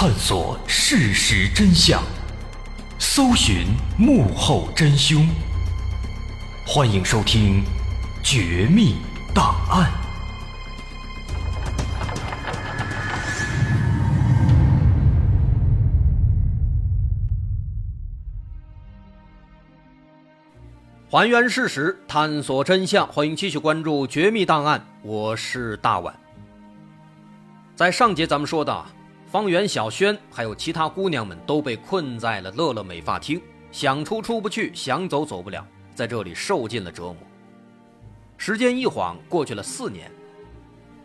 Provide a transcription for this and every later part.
探索事实真相，搜寻幕后真凶。欢迎收听《绝密档案》。还原事实，探索真相。欢迎继续关注《绝密档案》，我是大碗。在上节咱们说到，方圆、小轩还有其他姑娘们都被困在了乐乐美发厅，想出出不去，想走走不了，在这里受尽了折磨。时间一晃过去了四年，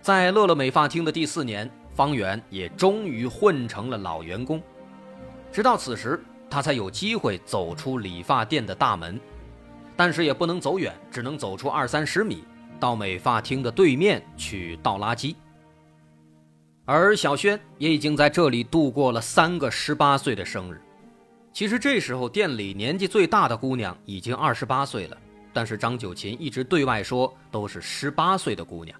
在乐乐美发厅的第四年，方圆也终于混成了老员工。直到此时，他才有机会走出理发店的大门。但是也不能走远，只能走出二三十米，到美发厅的对面去倒垃圾。而小轩也已经在这里度过了三个十八岁的生日。其实这时候店里年纪最大的姑娘已经二十八岁了，但是张九琴一直对外说都是十八岁的姑娘。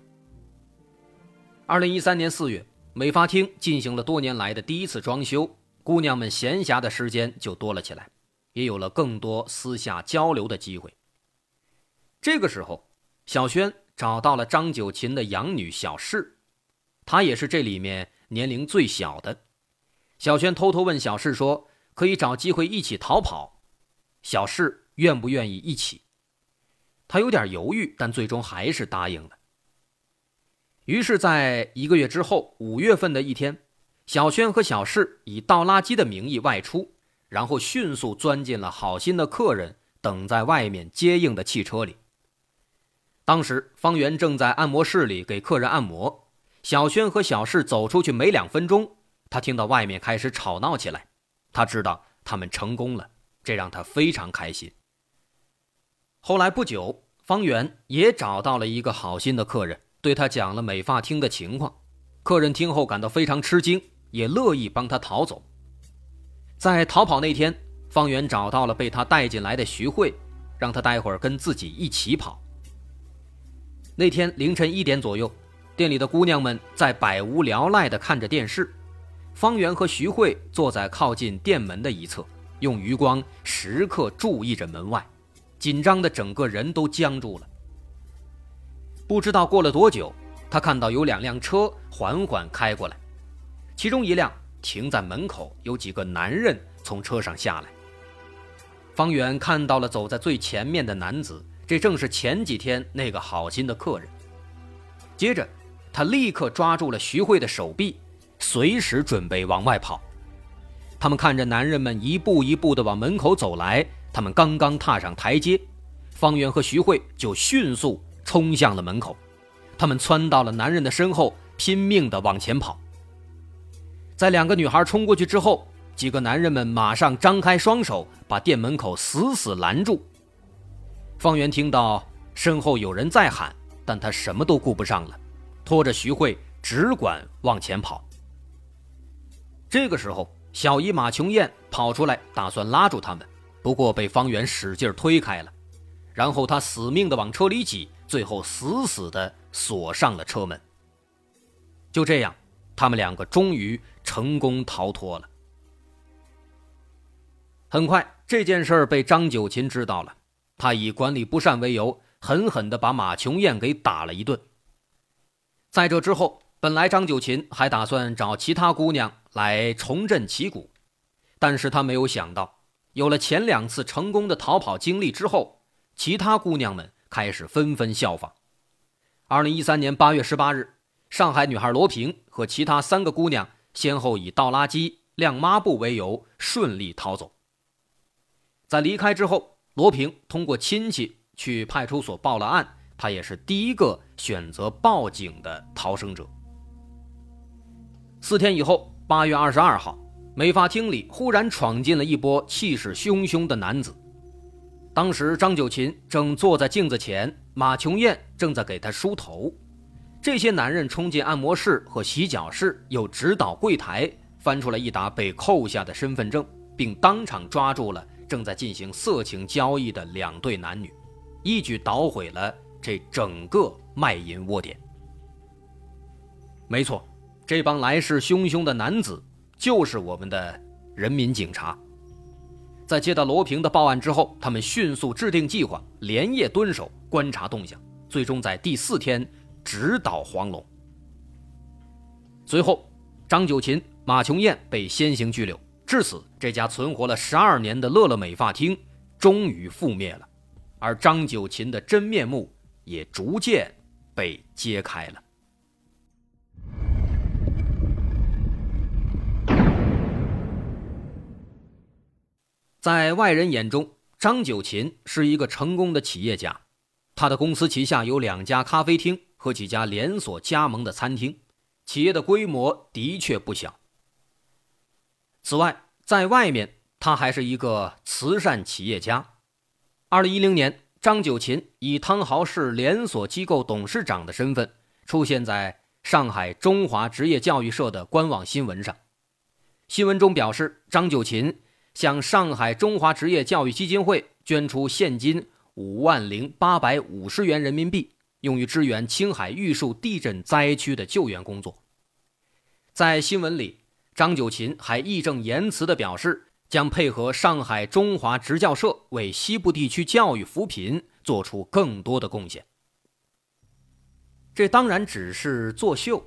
二零一三年四月，美发厅进行了多年来的第一次装修，姑娘们闲暇的时间就多了起来。也有了更多私下交流的机会。这个时候，小轩找到了张九琴的养女小世，他也是这里面年龄最小的。小轩偷偷问小世说：“可以找机会一起逃跑？”小世愿不愿意一起？他有点犹豫，但最终还是答应了。于是，在一个月之后，五月份的一天，小轩和小世以倒垃圾的名义外出。然后迅速钻进了好心的客人等在外面接应的汽车里。当时方圆正在按摩室里给客人按摩，小轩和小世走出去没两分钟，他听到外面开始吵闹起来，他知道他们成功了，这让他非常开心。后来不久，方圆也找到了一个好心的客人，对他讲了美发厅的情况，客人听后感到非常吃惊，也乐意帮他逃走。在逃跑那天，方圆找到了被他带进来的徐慧，让他待会儿跟自己一起跑。那天凌晨一点左右，店里的姑娘们在百无聊赖地看着电视，方圆和徐慧坐在靠近店门的一侧，用余光时刻注意着门外，紧张的整个人都僵住了。不知道过了多久，他看到有两辆车缓缓开过来，其中一辆。停在门口，有几个男人从车上下来。方圆看到了走在最前面的男子，这正是前几天那个好心的客人。接着，他立刻抓住了徐慧的手臂，随时准备往外跑。他们看着男人们一步一步地往门口走来，他们刚刚踏上台阶，方圆和徐慧就迅速冲向了门口。他们窜到了男人的身后，拼命地往前跑。在两个女孩冲过去之后，几个男人们马上张开双手，把店门口死死拦住。方圆听到身后有人在喊，但他什么都顾不上了，拖着徐慧只管往前跑。这个时候，小姨马琼艳跑出来，打算拉住他们，不过被方圆使劲推开了，然后他死命的往车里挤，最后死死的锁上了车门。就这样。他们两个终于成功逃脱了。很快，这件事儿被张九琴知道了，他以管理不善为由，狠狠地把马琼艳给打了一顿。在这之后，本来张九琴还打算找其他姑娘来重振旗鼓，但是他没有想到，有了前两次成功的逃跑经历之后，其他姑娘们开始纷纷效仿。二零一三年八月十八日。上海女孩罗平和其他三个姑娘先后以倒垃圾、晾抹布为由顺利逃走。在离开之后，罗平通过亲戚去派出所报了案，她也是第一个选择报警的逃生者。四天以后，八月二十二号，美发厅里忽然闯进了一波气势汹汹的男子。当时张九琴正坐在镜子前，马琼艳正在给她梳头。这些男人冲进按摩室和洗脚室，又直捣柜台，翻出来一沓被扣下的身份证，并当场抓住了正在进行色情交易的两对男女，一举捣毁了这整个卖淫窝点。没错，这帮来势汹汹的男子就是我们的人民警察。在接到罗平的报案之后，他们迅速制定计划，连夜蹲守，观察动向，最终在第四天直捣黄龙。随后，张九琴、马琼艳被先行拘留，至此，这家存活了十二年的乐乐美发厅终于覆灭了，而张九琴的真面目也逐渐被揭开了。在外人眼中，张九琴是一个成功的企业家，他的公司旗下有两家咖啡厅和几家连锁加盟的餐厅，企业的规模的确不小。此外，在外面他还是一个慈善企业家。二零一零年，张九琴以汤豪市连锁机构董事长的身份出现在上海中华职业教育社的官网新闻上，新闻中表示，张九琴。向上海中华职业教育基金会捐出现金五万零八百五十元人民币，用于支援青海玉树地震灾区的救援工作。在新闻里，张九琴还义正言辞地表示，将配合上海中华职教社为西部地区教育扶贫做出更多的贡献。这当然只是作秀。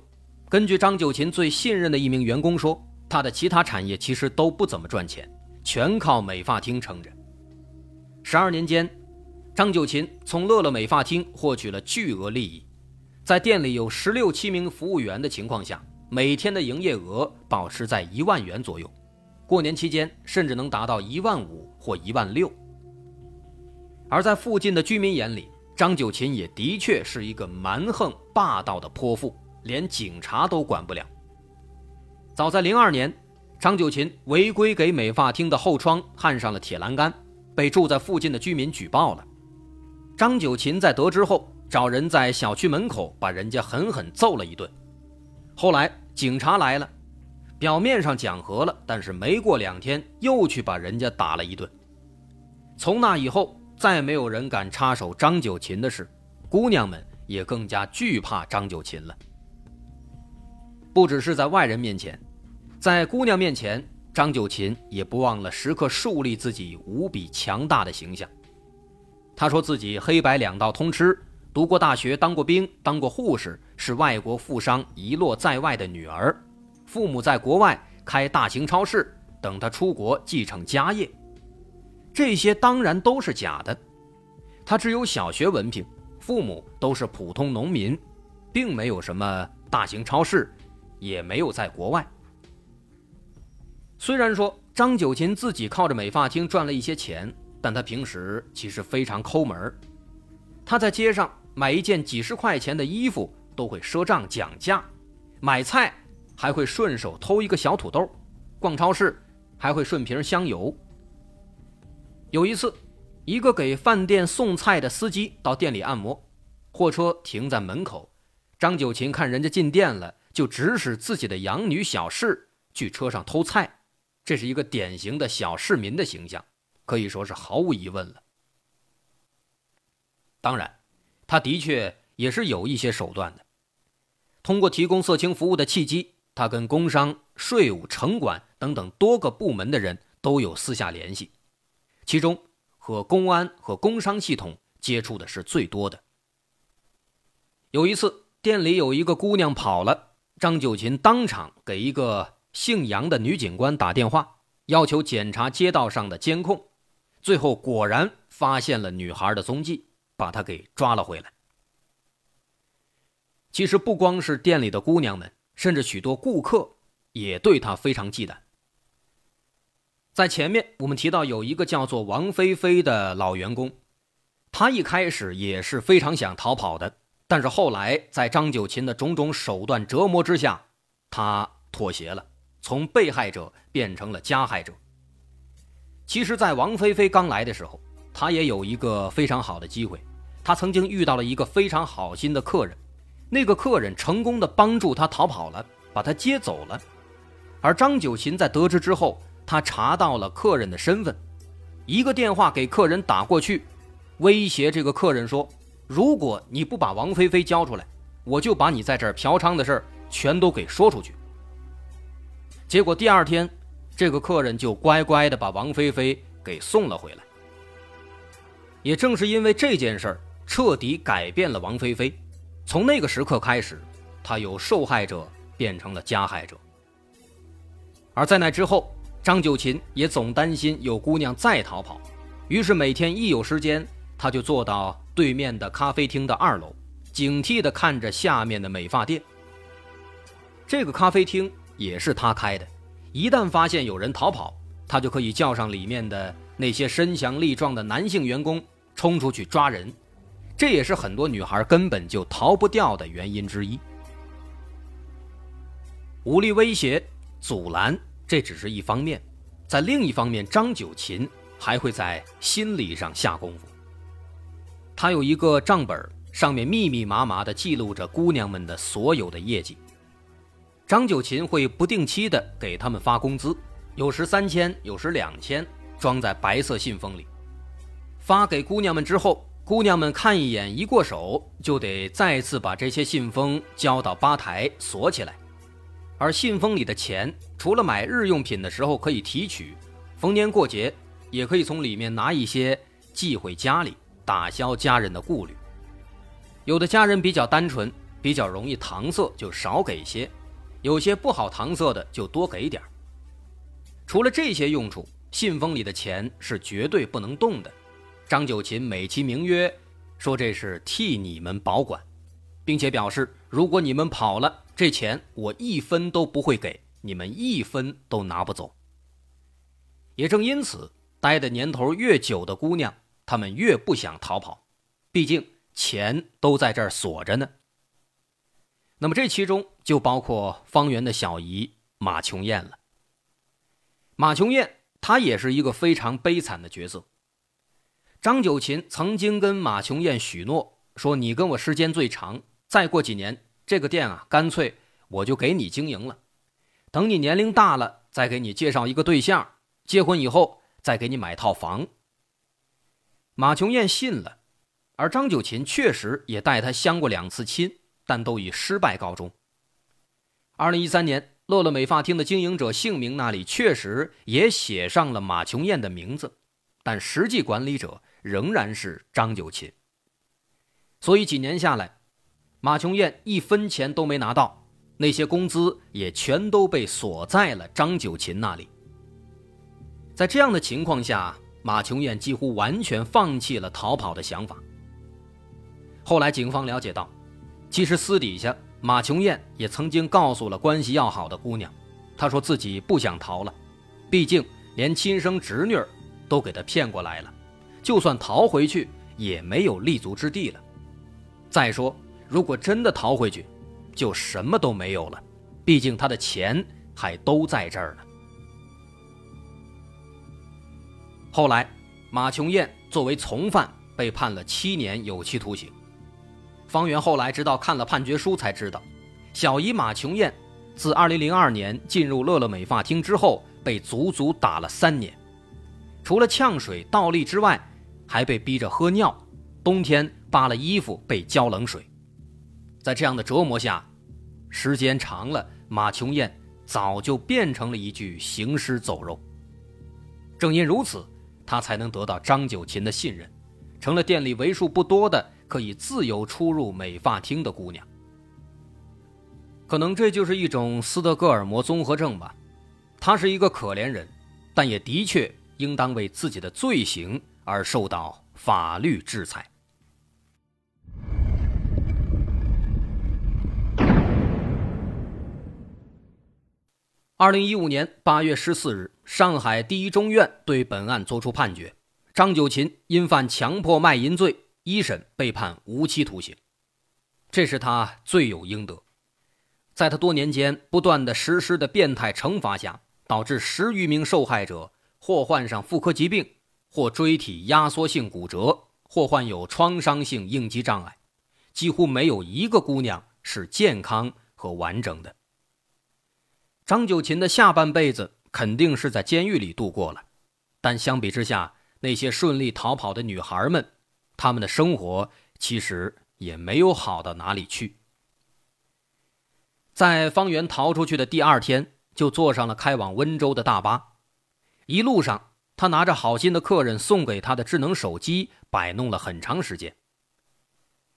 根据张九琴最信任的一名员工说，他的其他产业其实都不怎么赚钱。全靠美发厅撑着。十二年间，张九琴从乐乐美发厅获取了巨额利益，在店里有十六七名服务员的情况下，每天的营业额保持在一万元左右，过年期间甚至能达到一万五或一万六。而在附近的居民眼里，张九琴也的确是一个蛮横霸道的泼妇，连警察都管不了。早在零二年。张九琴违规给美发厅的后窗焊上了铁栏杆，被住在附近的居民举报了。张九琴在得知后，找人在小区门口把人家狠狠揍了一顿。后来警察来了，表面上讲和了，但是没过两天又去把人家打了一顿。从那以后，再没有人敢插手张九琴的事，姑娘们也更加惧怕张九琴了。不只是在外人面前。在姑娘面前，张九琴也不忘了时刻树立自己无比强大的形象。他说自己黑白两道通吃，读过大学，当过兵，当过护士，是外国富商遗落在外的女儿，父母在国外开大型超市，等他出国继承家业。这些当然都是假的。他只有小学文凭，父母都是普通农民，并没有什么大型超市，也没有在国外。虽然说张九琴自己靠着美发厅赚了一些钱，但他平时其实非常抠门他在街上买一件几十块钱的衣服都会赊账讲价，买菜还会顺手偷一个小土豆，逛超市还会顺瓶香油。有一次，一个给饭店送菜的司机到店里按摩，货车停在门口，张九琴看人家进店了，就指使自己的养女小事去车上偷菜。这是一个典型的小市民的形象，可以说是毫无疑问了。当然，他的确也是有一些手段的。通过提供色情服务的契机，他跟工商、税务、城管等等多个部门的人都有私下联系，其中和公安和工商系统接触的是最多的。有一次，店里有一个姑娘跑了，张九琴当场给一个。姓杨的女警官打电话要求检查街道上的监控，最后果然发现了女孩的踪迹，把她给抓了回来。其实不光是店里的姑娘们，甚至许多顾客也对他非常忌惮。在前面我们提到有一个叫做王菲菲的老员工，他一开始也是非常想逃跑的，但是后来在张九琴的种种手段折磨之下，他妥协了。从被害者变成了加害者。其实，在王菲菲刚来的时候，她也有一个非常好的机会。她曾经遇到了一个非常好心的客人，那个客人成功的帮助他逃跑了，把他接走了。而张九琴在得知之后，他查到了客人的身份，一个电话给客人打过去，威胁这个客人说：“如果你不把王菲菲交出来，我就把你在这儿嫖娼的事儿全都给说出去。”结果第二天，这个客人就乖乖的把王菲菲给送了回来。也正是因为这件事儿，彻底改变了王菲菲。从那个时刻开始，他由受害者变成了加害者。而在那之后，张九琴也总担心有姑娘再逃跑，于是每天一有时间，他就坐到对面的咖啡厅的二楼，警惕地看着下面的美发店。这个咖啡厅也是他开的，一旦发现有人逃跑，他就可以叫上里面的那些身强力壮的男性员工冲出去抓人，这也是很多女孩根本就逃不掉的原因之一。武力威胁、阻拦。这只是一方面，在另一方面，张九琴还会在心理上下功夫。他有一个账本，上面密密麻麻地记录着姑娘们的所有的业绩。张九琴会不定期地给他们发工资，有时三千，有时两千，装在白色信封里，发给姑娘们之后，姑娘们看一眼，一过手就得再次把这些信封交到吧台锁起来。而信封里的钱，除了买日用品的时候可以提取，逢年过节也可以从里面拿一些寄回家里，打消家人的顾虑。有的家人比较单纯，比较容易搪塞，就少给一些；有些不好搪塞的，就多给点除了这些用处，信封里的钱是绝对不能动的。张九琴美其名曰说这是替你们保管，并且表示如果你们跑了。这钱我一分都不会给你们，一分都拿不走。也正因此，待的年头越久的姑娘，她们越不想逃跑，毕竟钱都在这儿锁着呢。那么这其中就包括方圆的小姨马琼艳了。马琼艳她也是一个非常悲惨的角色。张九琴曾经跟马琼艳许诺说：“你跟我时间最长，再过几年。”这个店啊，干脆我就给你经营了。等你年龄大了，再给你介绍一个对象，结婚以后再给你买套房。马琼艳信了，而张九琴确实也带她相过两次亲，但都以失败告终。二零一三年，乐乐美发厅的经营者姓名那里确实也写上了马琼艳的名字，但实际管理者仍然是张九琴。所以几年下来。马琼艳一分钱都没拿到，那些工资也全都被锁在了张九琴那里。在这样的情况下，马琼艳几乎完全放弃了逃跑的想法。后来警方了解到，其实私底下马琼艳也曾经告诉了关系要好的姑娘，她说自己不想逃了，毕竟连亲生侄女都给她骗过来了，就算逃回去也没有立足之地了。再说。如果真的逃回去，就什么都没有了。毕竟他的钱还都在这儿呢。后来，马琼艳作为从犯被判了七年有期徒刑。方圆后来直到看了判决书才知道，小姨马琼艳自2002年进入乐乐美发厅之后，被足足打了三年，除了呛水、倒立之外，还被逼着喝尿，冬天扒了衣服被浇冷水。在这样的折磨下，时间长了，马琼艳早就变成了一具行尸走肉。正因如此，她才能得到张九琴的信任，成了店里为数不多的可以自由出入美发厅的姑娘。可能这就是一种斯德哥尔摩综合症吧。她是一个可怜人，但也的确应当为自己的罪行而受到法律制裁。二零一五年八月十四日，上海第一中院对本案作出判决：张九琴因犯强迫卖淫罪，一审被判无期徒刑。这是他罪有应得。在他多年间不断的实施的变态惩罚下，导致十余名受害者或患上妇科疾病，或椎体压缩性骨折，或患有创伤性应激障碍，几乎没有一个姑娘是健康和完整的。张九琴的下半辈子肯定是在监狱里度过了，但相比之下，那些顺利逃跑的女孩们，她们的生活其实也没有好到哪里去。在方圆逃出去的第二天，就坐上了开往温州的大巴。一路上，他拿着好心的客人送给他的智能手机，摆弄了很长时间。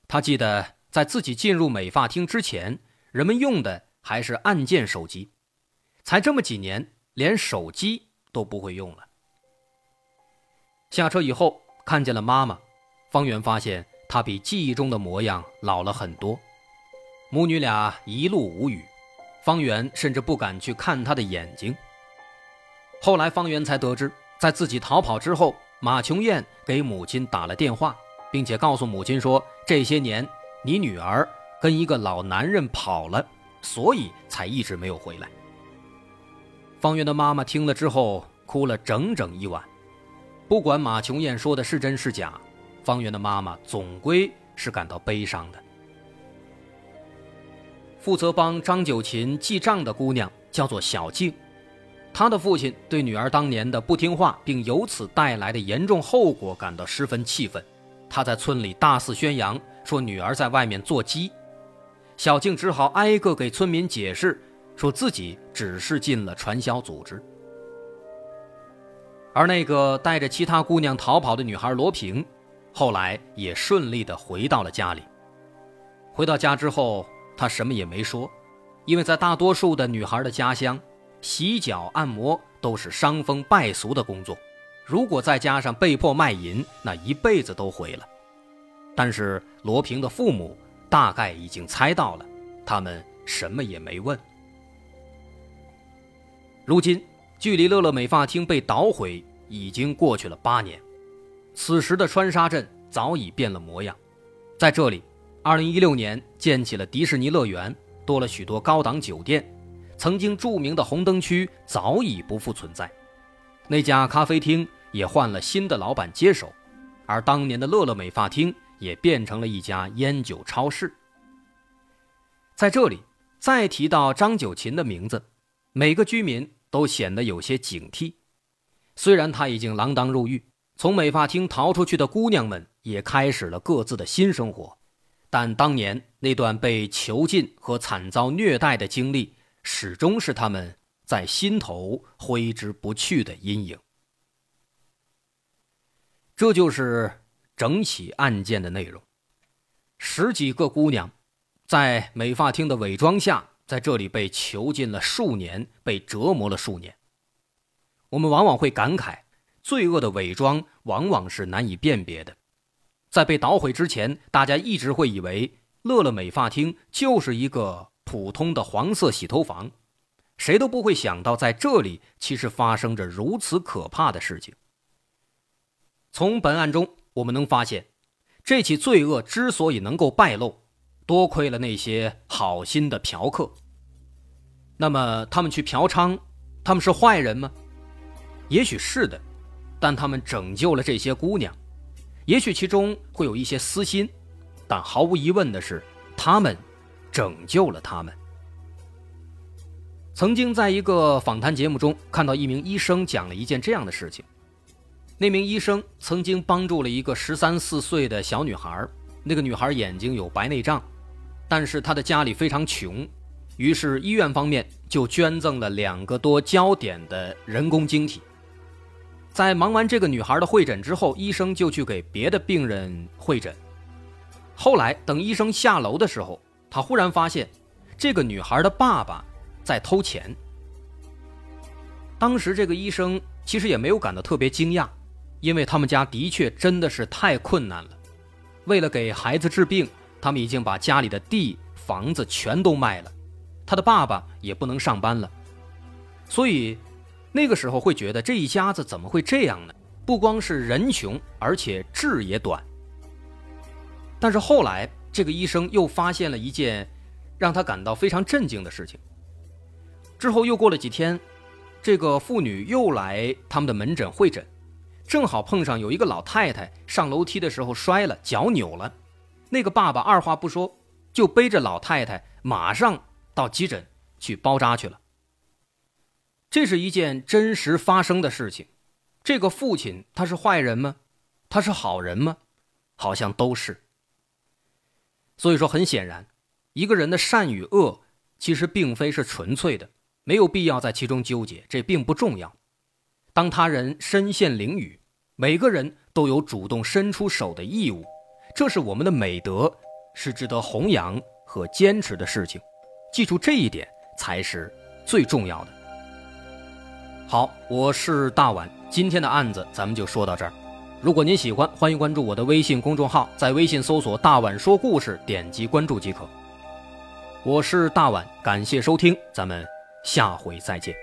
他记得，在自己进入美发厅之前，人们用的还是按键手机，才这么几年，连手机都不会用了。下车以后，看见了妈妈，方圆发现她比记忆中的模样老了很多。母女俩一路无语，方圆甚至不敢去看她的眼睛。后来，方圆才得知，在自己逃跑之后，马琼艳给母亲打了电话，并且告诉母亲说：“这些年，你女儿跟一个老男人跑了，所以才一直没有回来。”方圆的妈妈听了之后，哭了整整一晚。不管马琼艳说的是真是假，方圆的妈妈总归是感到悲伤的。负责帮张九琴记账的姑娘叫做小静，他的父亲对女儿当年的不听话，并由此带来的严重后果感到十分气愤。他在村里大肆宣扬，说女儿在外面做鸡。小静只好挨个给村民解释，说自己只是进了传销组织。而那个带着其他姑娘逃跑的女孩罗平，后来也顺利的回到了家里。回到家之后，她什么也没说，因为在大多数的女孩的家乡，洗脚按摩都是伤风败俗的工作，如果再加上被迫卖淫，那一辈子都毁了。但是罗平的父母大概已经猜到了，他们什么也没问。如今。距离乐乐美发厅被捣毁已经过去了八年，此时的川沙镇早已变了模样。在这里，2016年建起了迪士尼乐园，多了许多高档酒店。曾经著名的红灯区早已不复存在，那家咖啡厅也换了新的老板接手，而当年的乐乐美发厅也变成了一家烟酒超市。在这里，再提到张九琴的名字，每个居民。都显得有些警惕。虽然他已经锒铛入狱，从美发厅逃出去的姑娘们也开始了各自的新生活，但当年那段被囚禁和惨遭虐待的经历，始终是他们在心头挥之不去的阴影。这就是整起案件的内容：十几个姑娘，在美发厅的伪装下。在这里被囚禁了数年，被折磨了数年。我们往往会感慨，罪恶的伪装往往是难以辨别的。在被捣毁之前，大家一直会以为乐乐美发厅就是一个普通的黄色洗头房，谁都不会想到在这里其实发生着如此可怕的事情。从本案中我们能发现，这起罪恶之所以能够败露。多亏了那些好心的嫖客。那么，他们去嫖娼，他们是坏人吗？也许是的，但他们拯救了这些姑娘，也许其中会有一些私心，但毫无疑问的是，他们拯救了他们。曾经在一个访谈节目中看到一名医生讲了一件这样的事情：那名医生曾经帮助了一个十三四岁的小女孩，那个女孩眼睛有白内障。但是她的家里非常穷，于是医院方面就捐赠了两个多焦点的人工晶体。在忙完这个女孩的会诊之后，医生就去给别的病人会诊。后来等医生下楼的时候，他忽然发现，这个女孩的爸爸在偷钱。当时这个医生其实也没有感到特别惊讶，因为他们家的确真的是太困难了，为了给孩子治病。他们已经把家里的地、房子全都卖了，他的爸爸也不能上班了，所以那个时候会觉得这一家子怎么会这样呢？不光是人穷，而且志也短。但是后来，这个医生又发现了一件让他感到非常震惊的事情。之后又过了几天，这个妇女又来他们的门诊会诊，正好碰上有一个老太太上楼梯的时候摔了，脚扭了。那个爸爸二话不说，就背着老太太马上到急诊去包扎去了。这是一件真实发生的事情。这个父亲他是坏人吗？他是好人吗？好像都是。所以说，很显然，一个人的善与恶其实并非是纯粹的，没有必要在其中纠结，这并不重要。当他人身陷囹圄，每个人都有主动伸出手的义务，这是我们的美德，是值得弘扬和坚持的事情。记住这一点才是最重要的。好，我是大碗，今天的案子咱们就说到这儿。如果您喜欢，欢迎关注我的微信公众号，在微信搜索“大碗说故事”，点击关注即可。我是大碗，感谢收听，咱们下回再见。